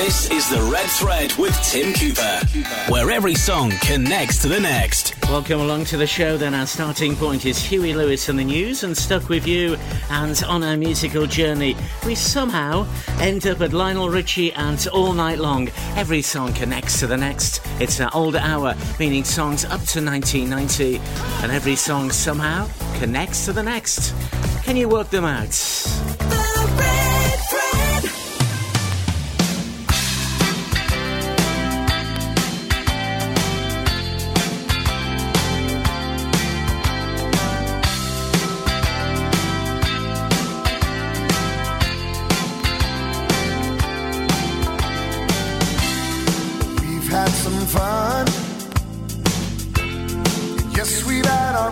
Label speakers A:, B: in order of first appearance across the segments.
A: This is The Red Thread with Tim Cooper, where every song connects to the next.
B: Welcome along to the show. Then our starting point is Huey Lewis and the news, and stuck with you. And on our musical journey, we somehow end up at Lionel Richie and All Night Long. Every song connects to the next. It's an old hour, meaning songs up to 1990, and every song somehow connects to the next. Can you work them out?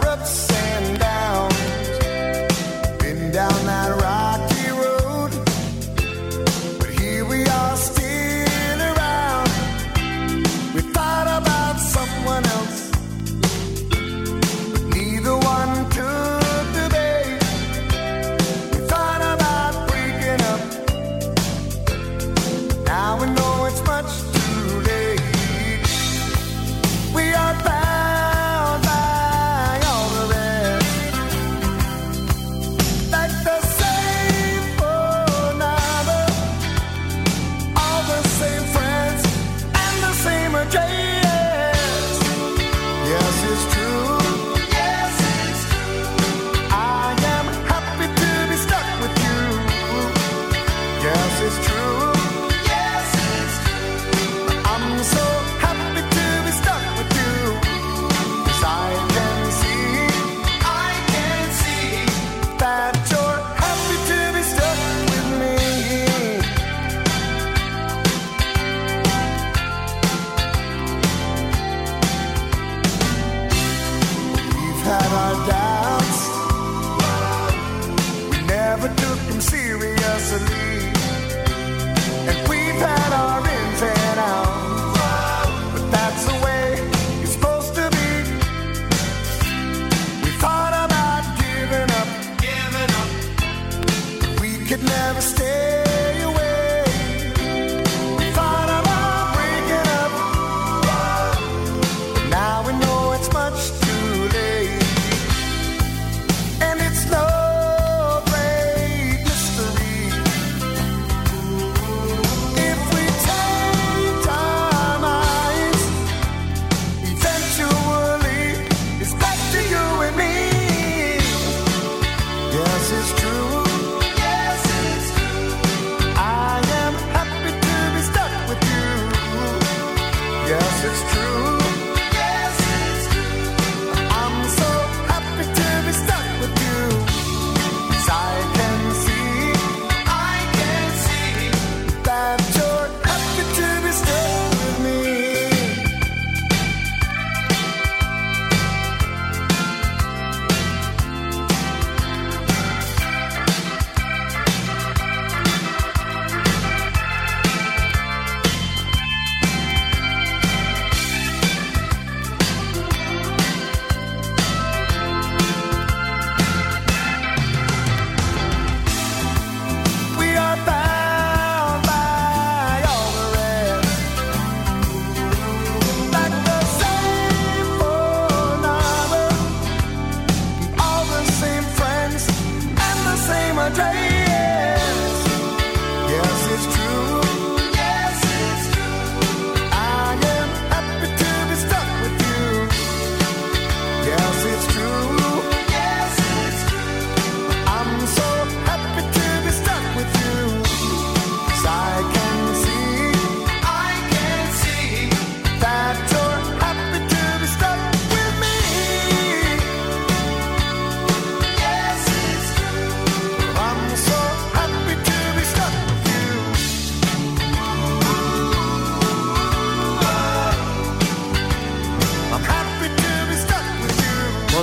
C: Had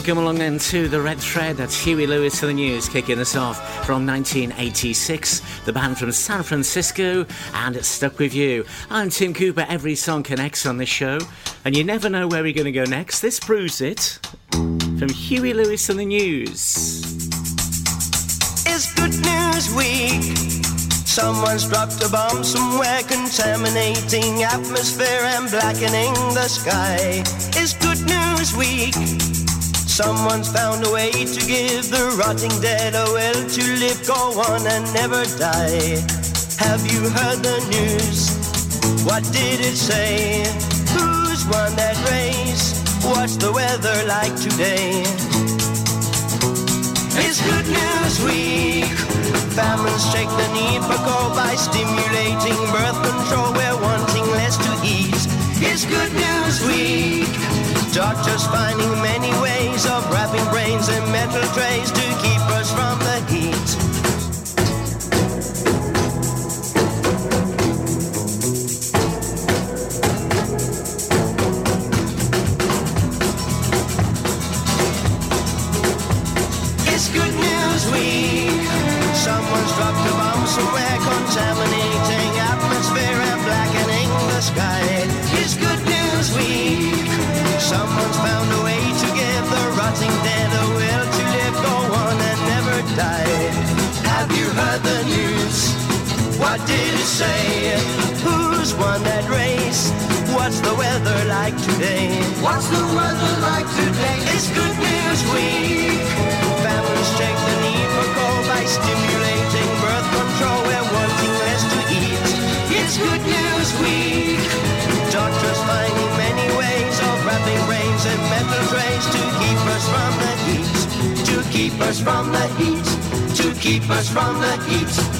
B: Welcome along then to the Red Thread. That's Huey Lewis for the news, kicking us off from 1986. The band from San Francisco and Stuck With You. I'm Tim Cooper. Every song connects on this show, and you never know where we're going to go next. This proves it. From Huey Lewis and the news.
D: It's Good News Week. Someone's dropped a bomb somewhere, contaminating atmosphere and blackening the sky. It's Good News Week. Someone's found a way to give the rotting dead a will to live, go on, and never die. Have you heard the news? What did it say? Who's won that race? What's the weather like today? It's Good News Week. Families check the need for coal by stimulating birth control. We're wanting less to eat. It's Good News Week. Doctors finding many ways of wrapping brains in metal trays to keep us from the heat. It's Good News Week. Someone's dropped a bomb somewhere contaminating What did it say? Who's won that race? What's the weather like today? What's the weather like today? It's Good News Week. Families check the need for coal by stimulating birth control. We're wanting less to eat. It's Good News Week. Doctors finding many ways of wrapping brains in metal trays to keep us from the heat. To keep us from the heat. To keep us from the heat.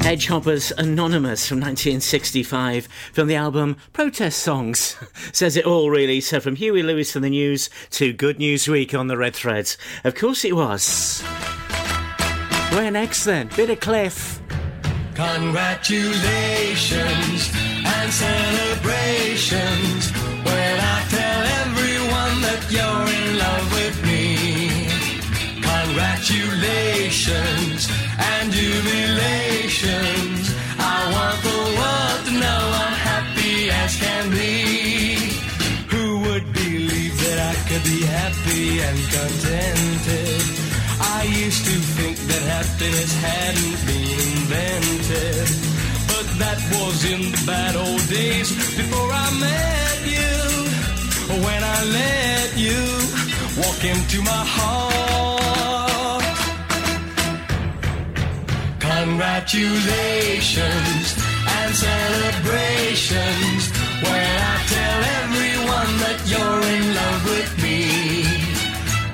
B: Hedgehoppers Anonymous from 1965 from the album Protest Songs. Says it all, really. So, from Huey Lewis and the news to Good News Week on the Red Threads. Of course it was. Where next then? Bit of Cliff.
E: Congratulations and celebrations when I tell everyone that you're in love with me. Congratulations and jubilations. I want the world to know I'm happy as can be. Who would believe that I could be happy and contented? I used to think that happiness hadn't been invented. But that was in the bad old days before I met you. When I let you walk into my heart. Congratulations and celebrations when I tell everyone that you're in love with me.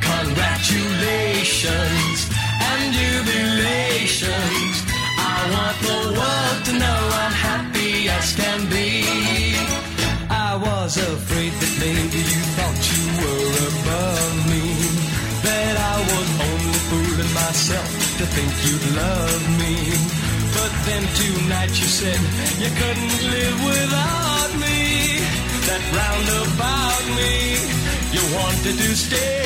E: Congratulations and jubilations. I want the world to know I'm happy as can be. I was afraid that maybe you thought you were above me. That I was only fooling myself to think you'd love me. But then tonight you said you couldn't live without me. That roundabout me, you wanted to stay.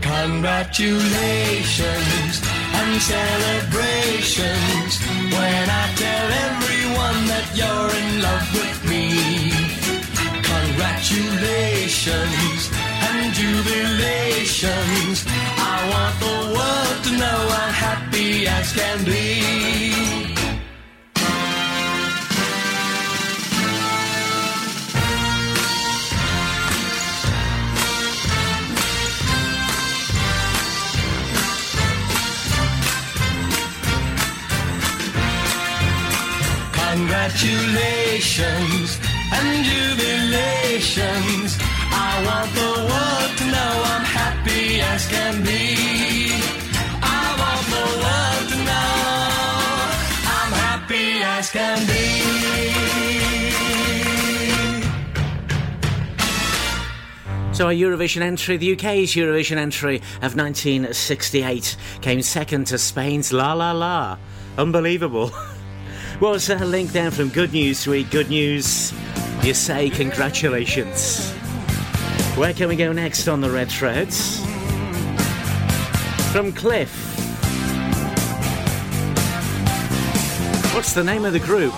E: Congratulations and celebrations when I tell everyone that you're as can be. Congratulations and jubilations. I want the world to know I'm happy as can be.
B: So our Eurovision entry, the UK's Eurovision entry of 1968, came second to Spain's La La La. Unbelievable. was well, a link down from Good News Sweet Good News.
F: You say congratulations. Where can we go next on the Red Threads? From Cliff. What's the name of the group?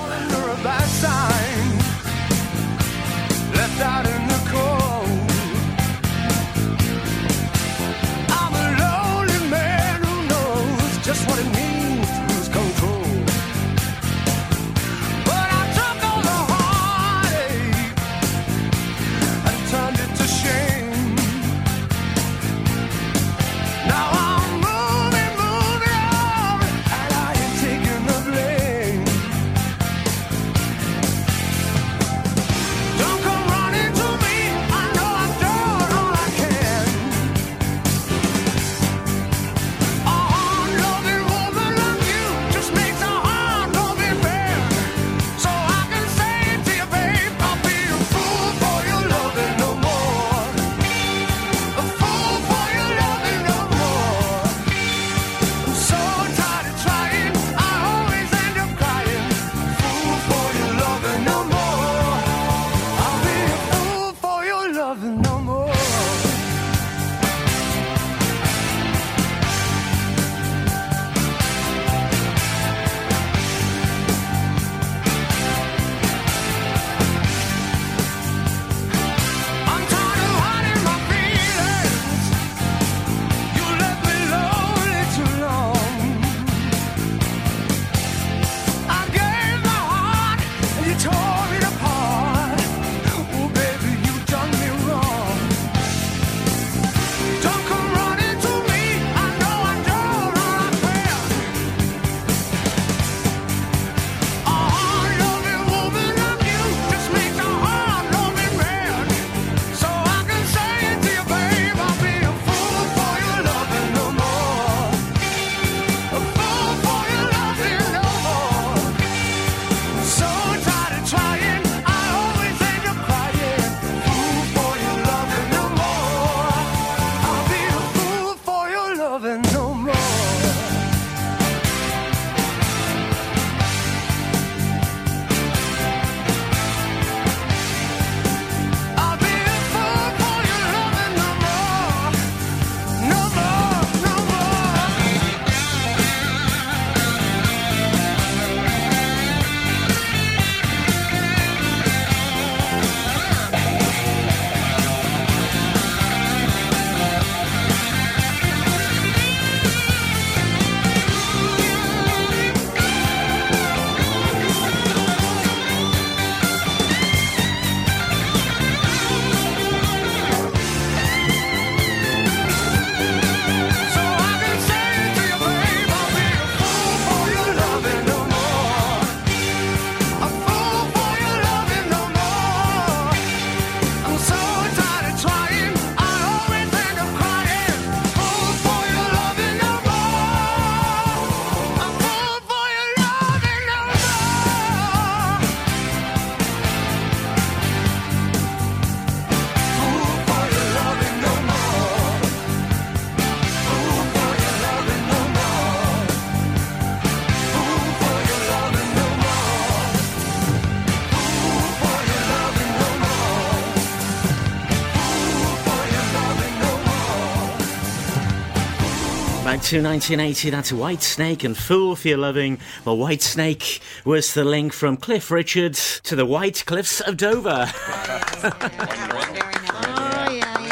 F: back to 1980, that's Whitesnake and Fool for Your Loving. Well, Whitesnake was the link from Cliff Richard to the White Cliffs of Dover.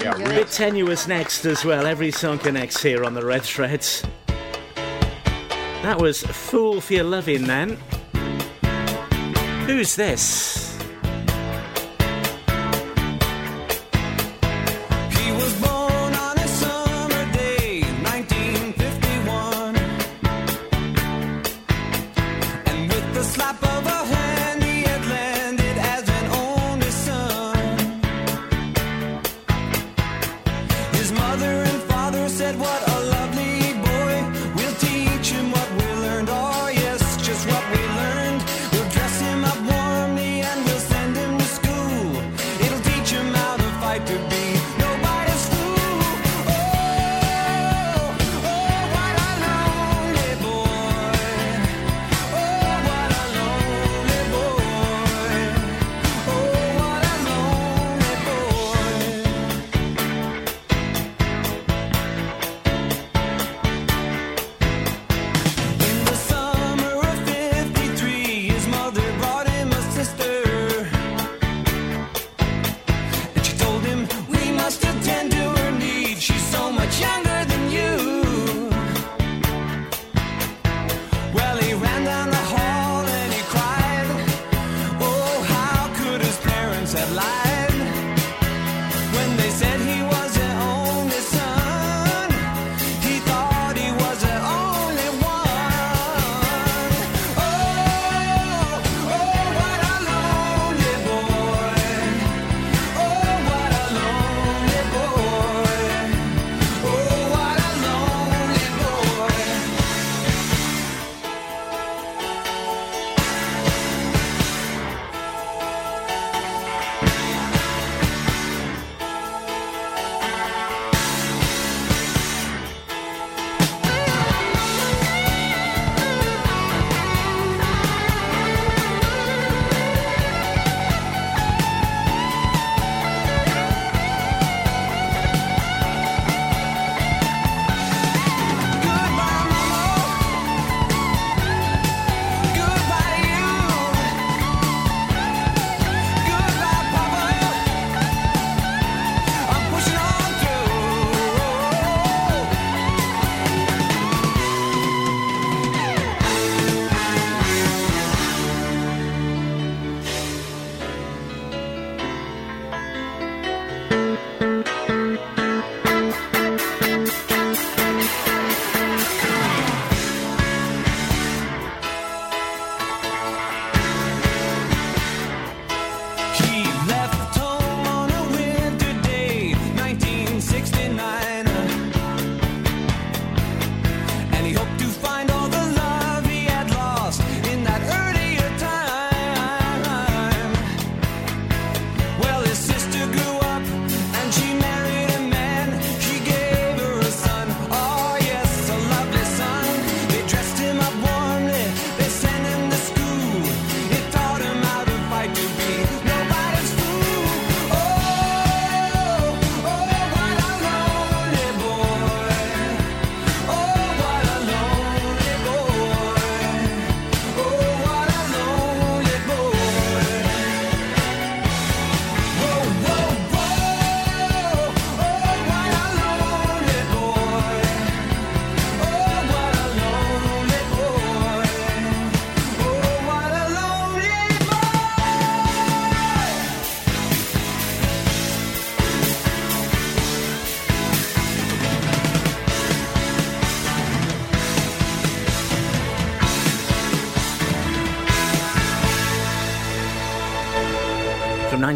F: A bit tenuous next as well. Every song connects here on the Red Threads. That was Fool for Your Loving then. Who's this?
G: all of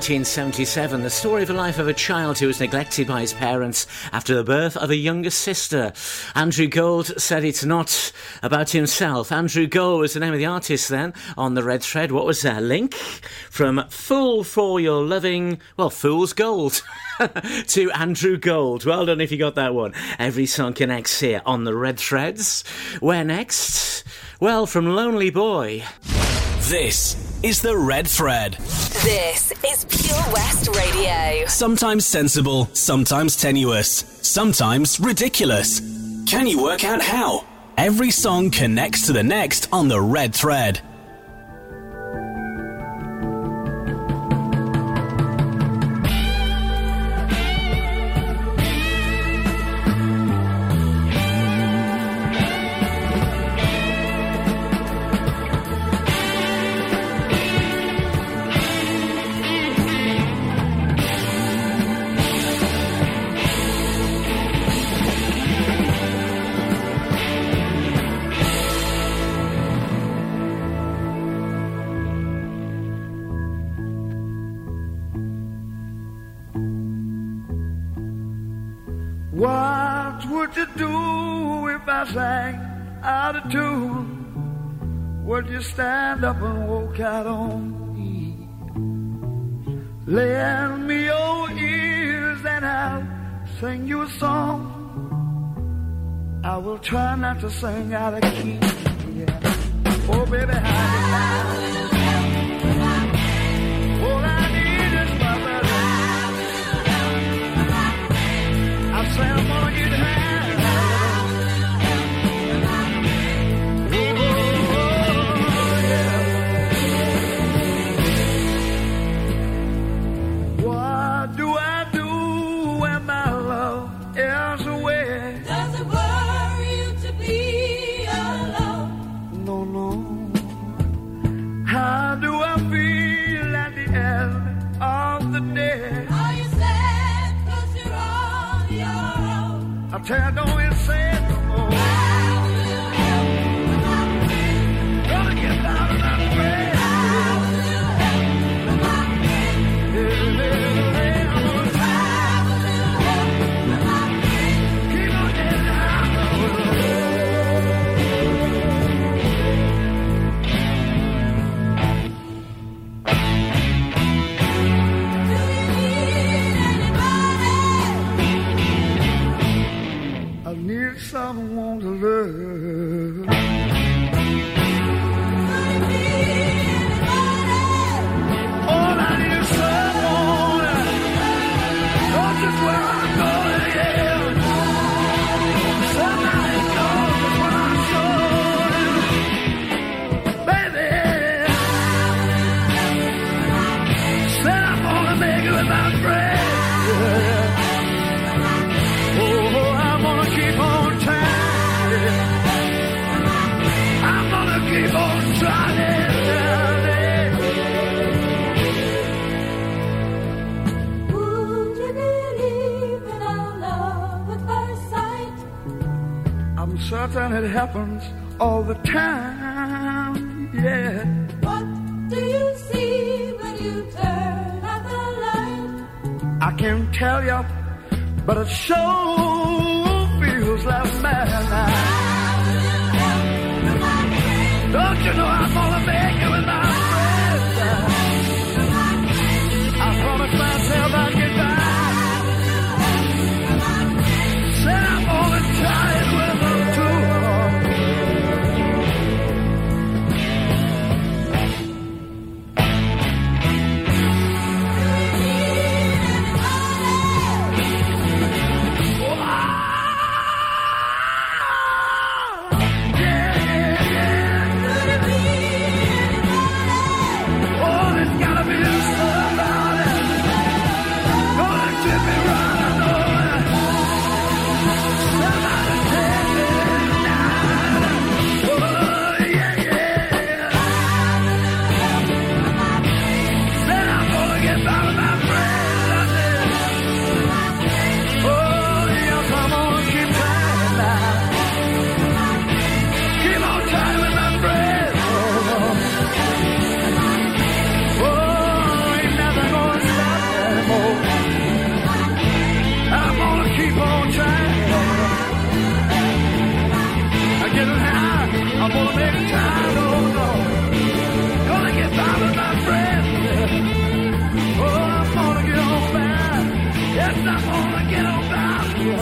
B: 1977, the story of the life of a child who was neglected by his parents after the birth of a younger sister. Andrew Gold said it's not about himself. Andrew Gold was the name of the artist then on the red thread. What was that link? From Fool for Your Loving, well, Fool's Gold. to Andrew Gold. Well done if you got that one. Every song connects here on the red threads. Where next? Well, from Lonely Boy.
H: This is the red thread.
I: This is Pure West Radio.
H: Sometimes sensible, sometimes tenuous, sometimes ridiculous. Can you work out how? Every song connects to the next on the red thread.
J: Up and walk out on me? Lend me your ears and I'll sing you a song. I will try not to sing out of key. Yeah. Oh, baby, how All Don't
K: you
J: know I'm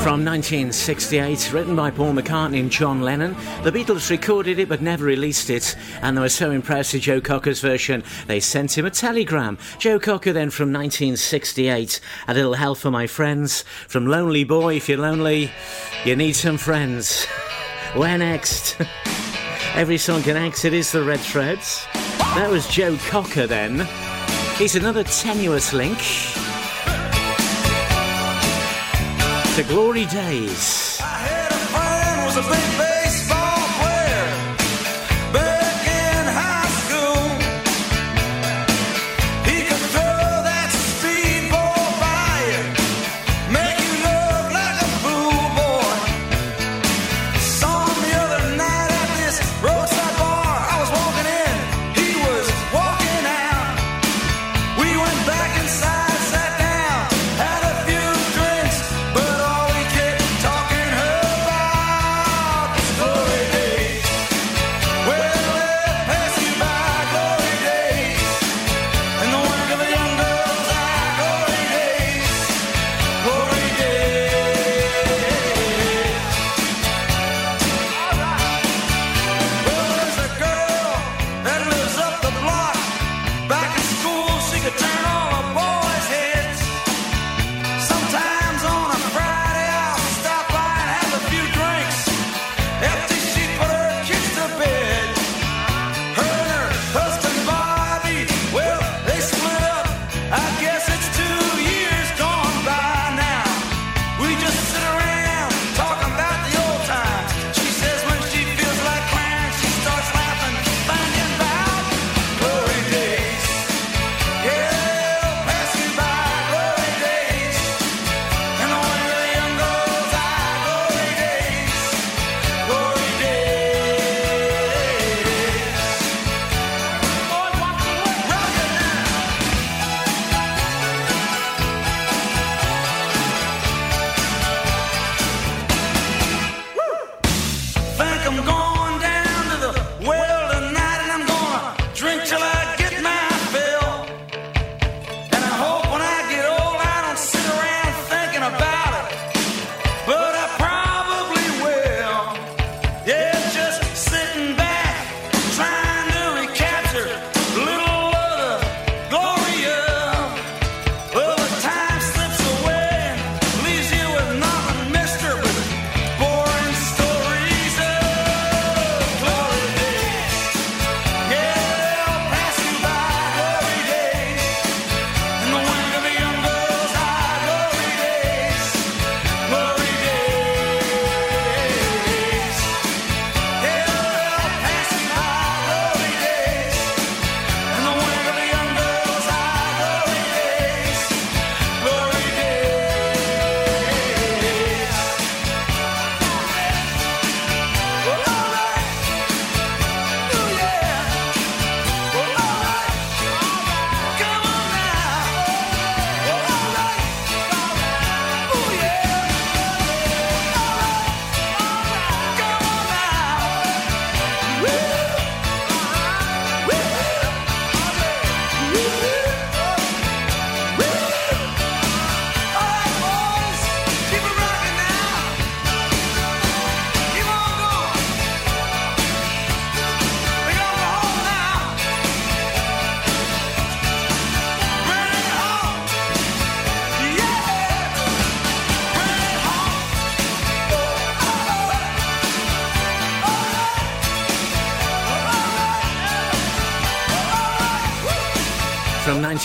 B: From 1968, written by Paul McCartney and John Lennon, the Beatles recorded it but never released it, and they were so impressed with Joe Cocker's version, they sent him a telegram. Joe Cocker then from 1968, A Little Help for My Friends, from Lonely Boy, if you're lonely, you need some friends. Where next? Every song can connects, it is the Red Threads. That was Joe Cocker then. He's another tenuous link.
L: the glory days.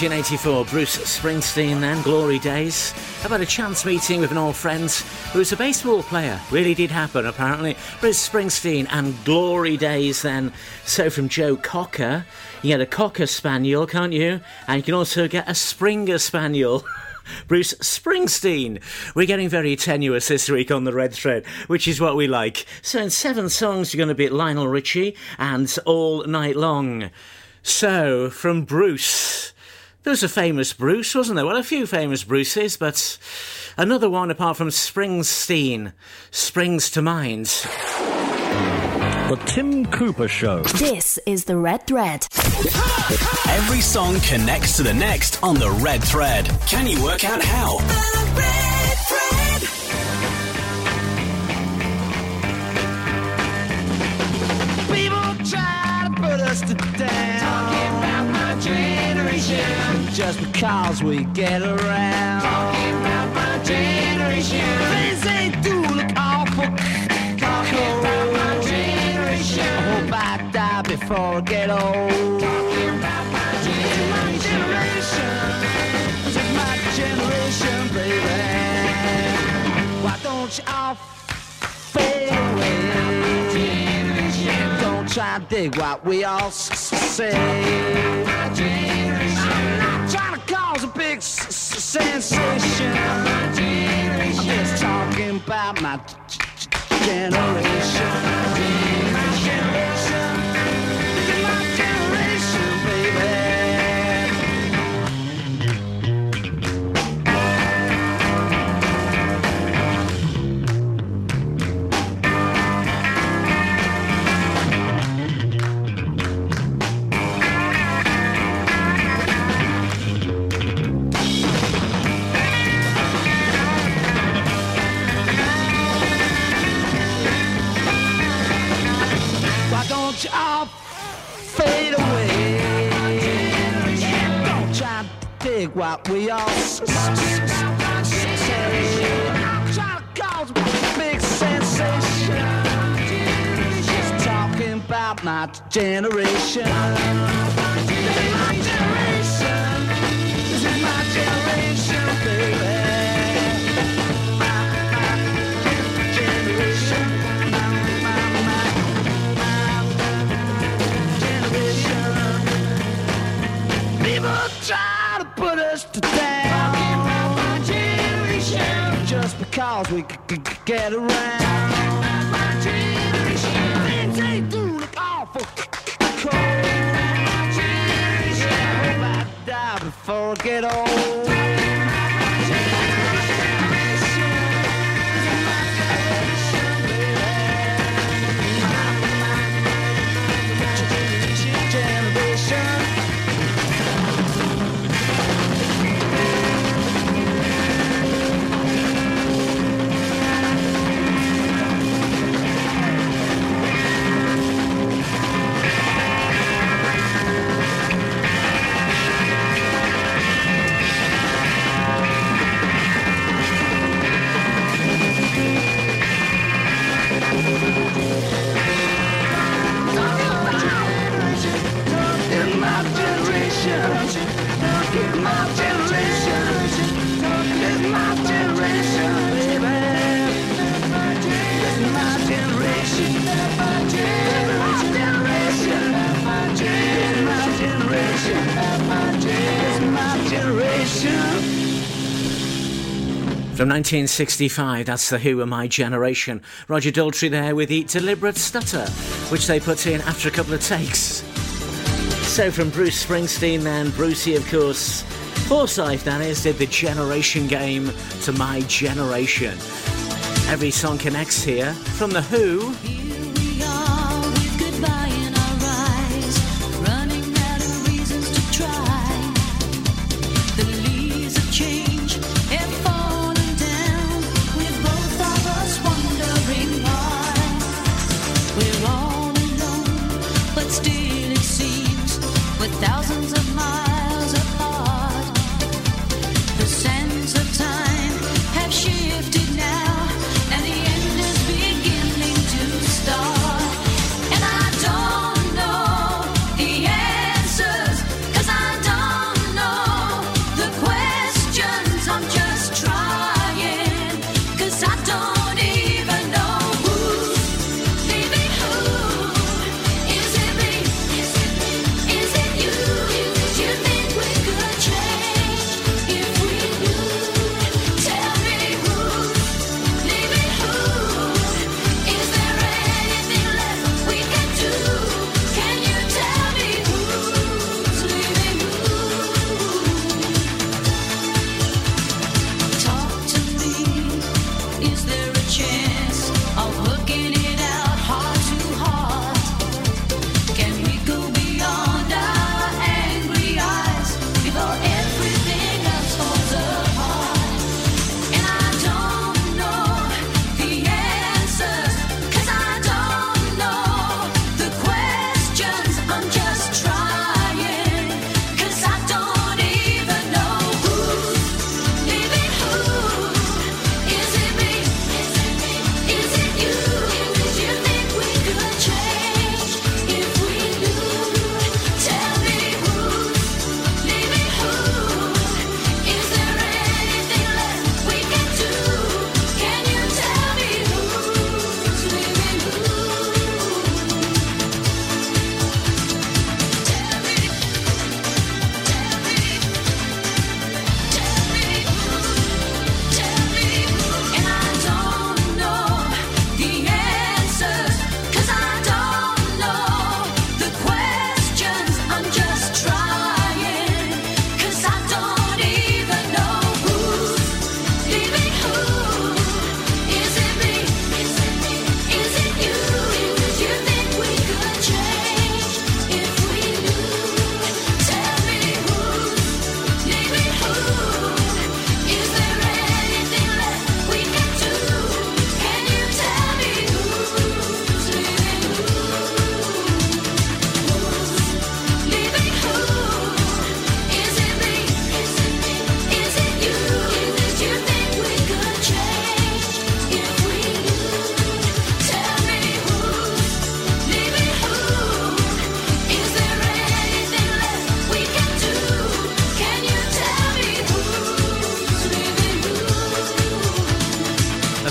B: 1984, Bruce Springsteen and Glory Days, about a chance meeting with an old friend who was a baseball player. Really did happen, apparently. Bruce Springsteen and Glory Days, then. So, from Joe Cocker, you get a Cocker Spaniel, can't you? And you can also get a Springer Spaniel. Bruce Springsteen. We're getting very tenuous this week on the Red Thread, which is what we like. So, in seven songs, you're going to be at Lionel Richie and All Night Long. So, from Bruce. There was a famous Bruce, wasn't there? Well, a few famous Bruces, but another one apart from Springsteen springs to mind.
M: The Tim Cooper Show.
N: This is The Red Thread.
H: Every song connects to the next on The Red Thread. Can you work out how?
G: People try to put us to down. Talking about my generation. Just because we get around. Talking about my generation. Things they do look awful. Talking about my generation. I hope I die before I get old. Talking about my generation. My generation, baby. Why don't you all fade away? Don't try and dig what we all say. I'm not sensation. I'm just talking about my generation. What we all s- s- s- say. I'm trying to cause a big sensation. Just talking about my generation. Get around.
O: From 1965, that's The Who and My Generation. Roger Daltrey there with the deliberate stutter, which they put in after a couple of takes. So from Bruce Springsteen, then Brucey, of course, Forsyth, that is, did the Generation game to My Generation. Every song connects here. From The Who,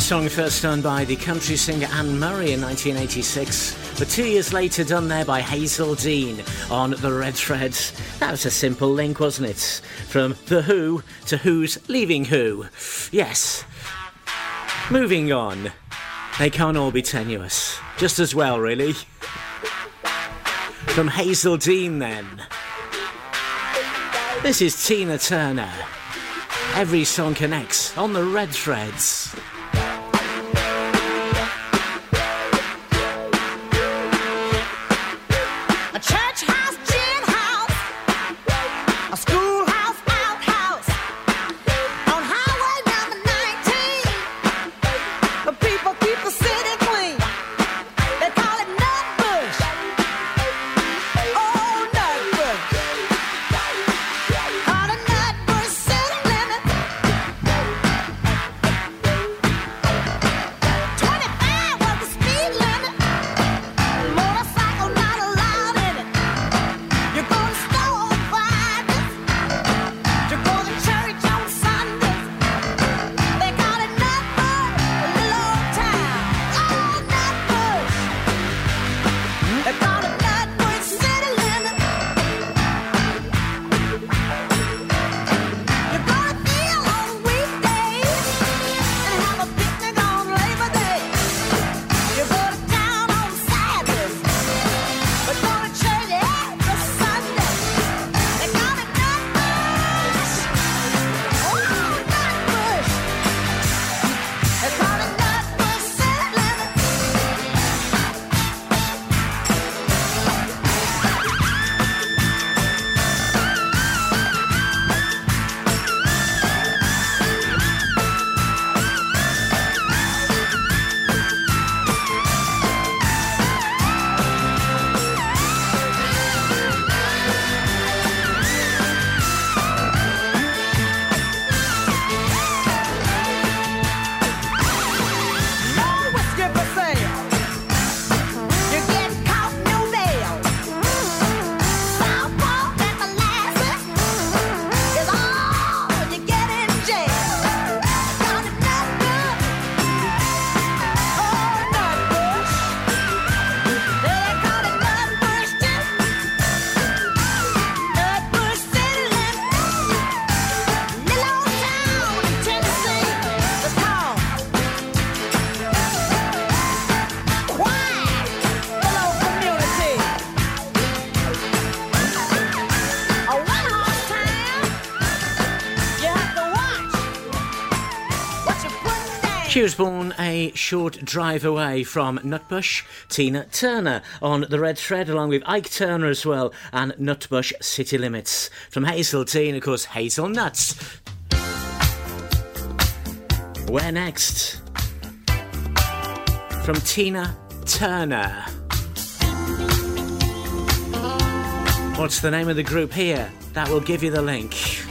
P: song first done by the country singer Anne Murray in 1986, but two years later done there by Hazell Dean on The Red Threads. That was a simple link, wasn't it? From The Who to Who's Leaving Who. Yes. Moving on. They can't all be tenuous. Just as well, really. From Hazell Dean, then. This is Tina Turner. Every song connects on the red threads. She was born a short drive away from Nutbush, Tina Turner on the red thread, along with Ike Turner as well, and Nutbush City Limits. From Hazell Dean, of course, Hazelnuts. Where next? From Tina Turner. What's the name of the group here? That will give you the link.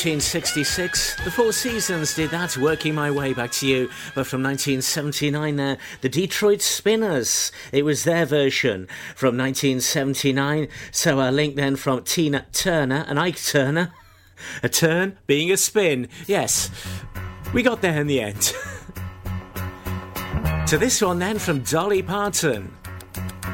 B: 1966, the Four Seasons did that, working my way back to you. But from 1979, there, uh, the Detroit Spinners. It was their version from 1979. So a link then from Tina Turner and Ike Turner. A turn being a spin. Yes, we got there in the end. to this one then from Dolly Parton.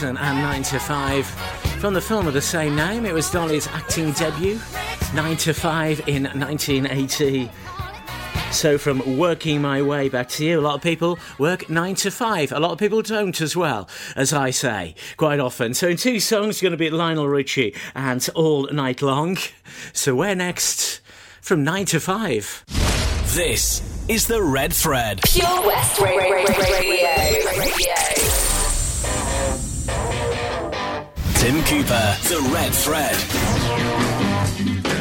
B: Dolly and 9 to 5. From the film of the same name, it was Dolly's acting debut, 9 to 5 in 1980. So, from working my way back to you, a lot of people work 9 to 5. A lot of people don't as well, as I say, quite often. So, in two songs, going to be Lionel Richie and All Night Long. So, where next? From 9 to 5.
A: This is the Red Thread.
I: Pure West Ra- Ra- Ra- Radio. Radio.
A: Tim Cooper, the Red Thread.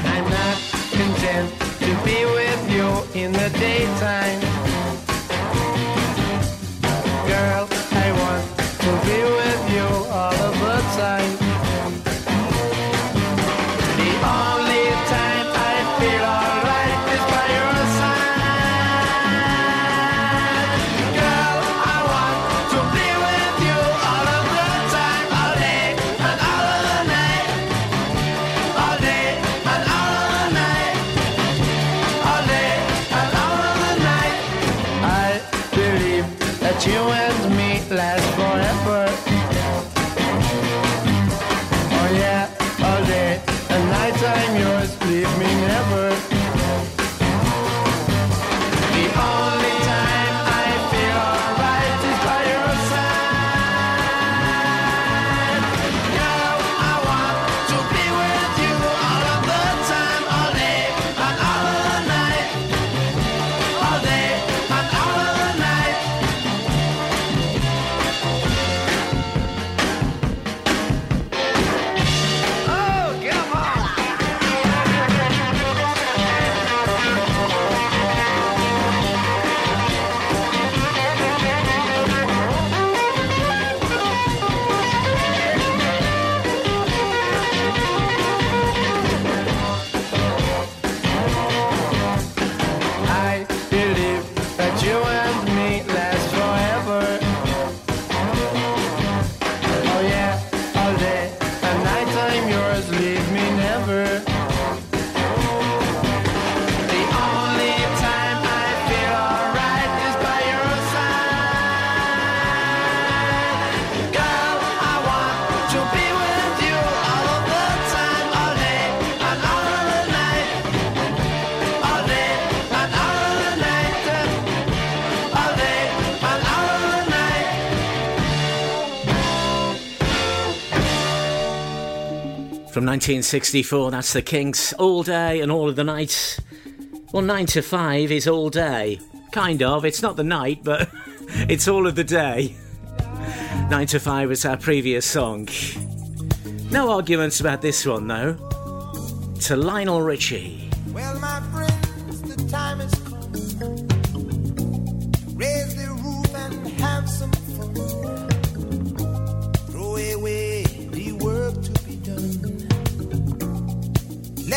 G: I'm not content to be with you in the daytime. Girl, I want to be with you all of the time.
B: 1964, that's the Kinks. All day and all of the night. Well, 9 to 5 is all day. Kind of. It's not the night, but it's all of the day. 9 to 5 was our previous song. No arguments about this one, though. To Lionel Richie.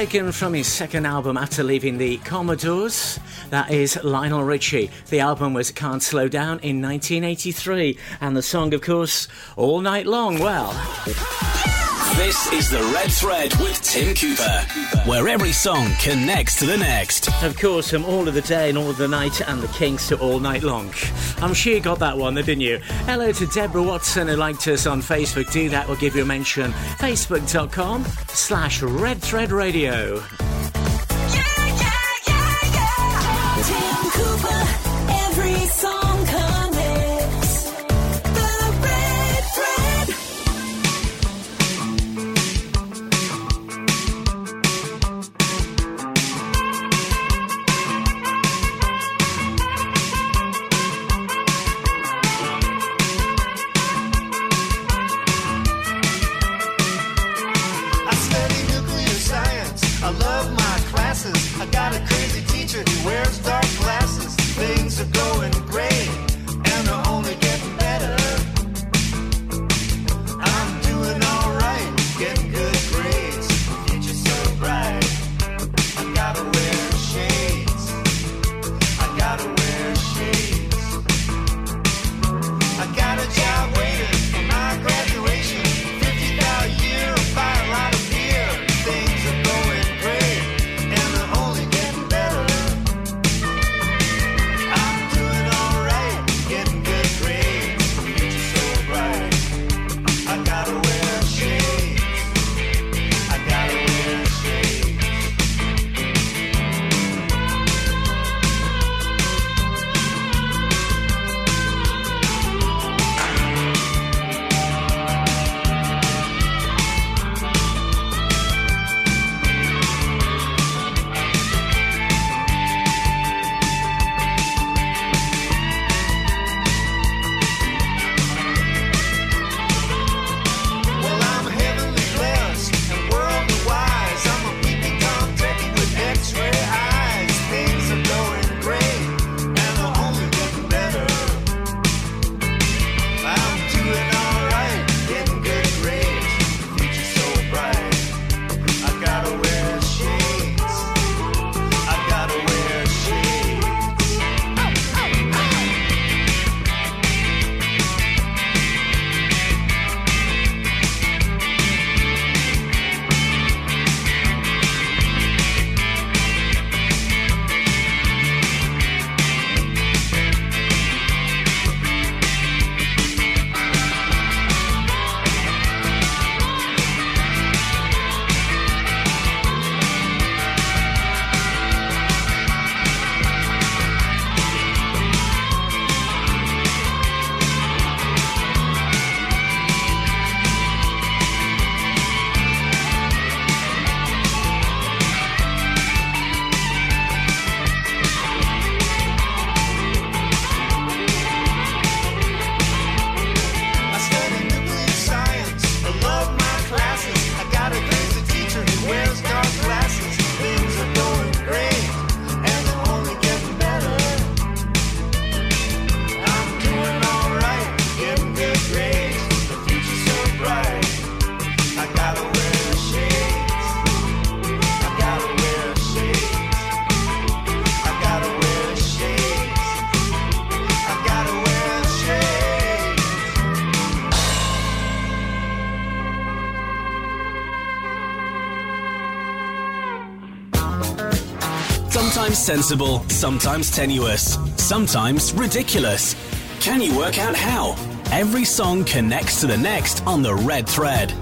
B: Taken from his second album after leaving the Commodores, that is Lionel Richie. The album was Can't Slow Down in 1983, and the song, of course, All Night Long. Well,
A: This is the Red Thread with Tim Cooper, where every song connects to the next.
B: of course, from All of the Day and All of the Night, and the Kinks to All Night Long. I'm sure you got that one, didn't you? Hello to Deborah Watson who liked us on Facebook. Do that, we'll give you a mention. Facebook.com slash Red Thread Radio.
A: Sometimes sensible, sometimes tenuous, sometimes ridiculous. Can you work out how? Every song connects to the next on the red thread.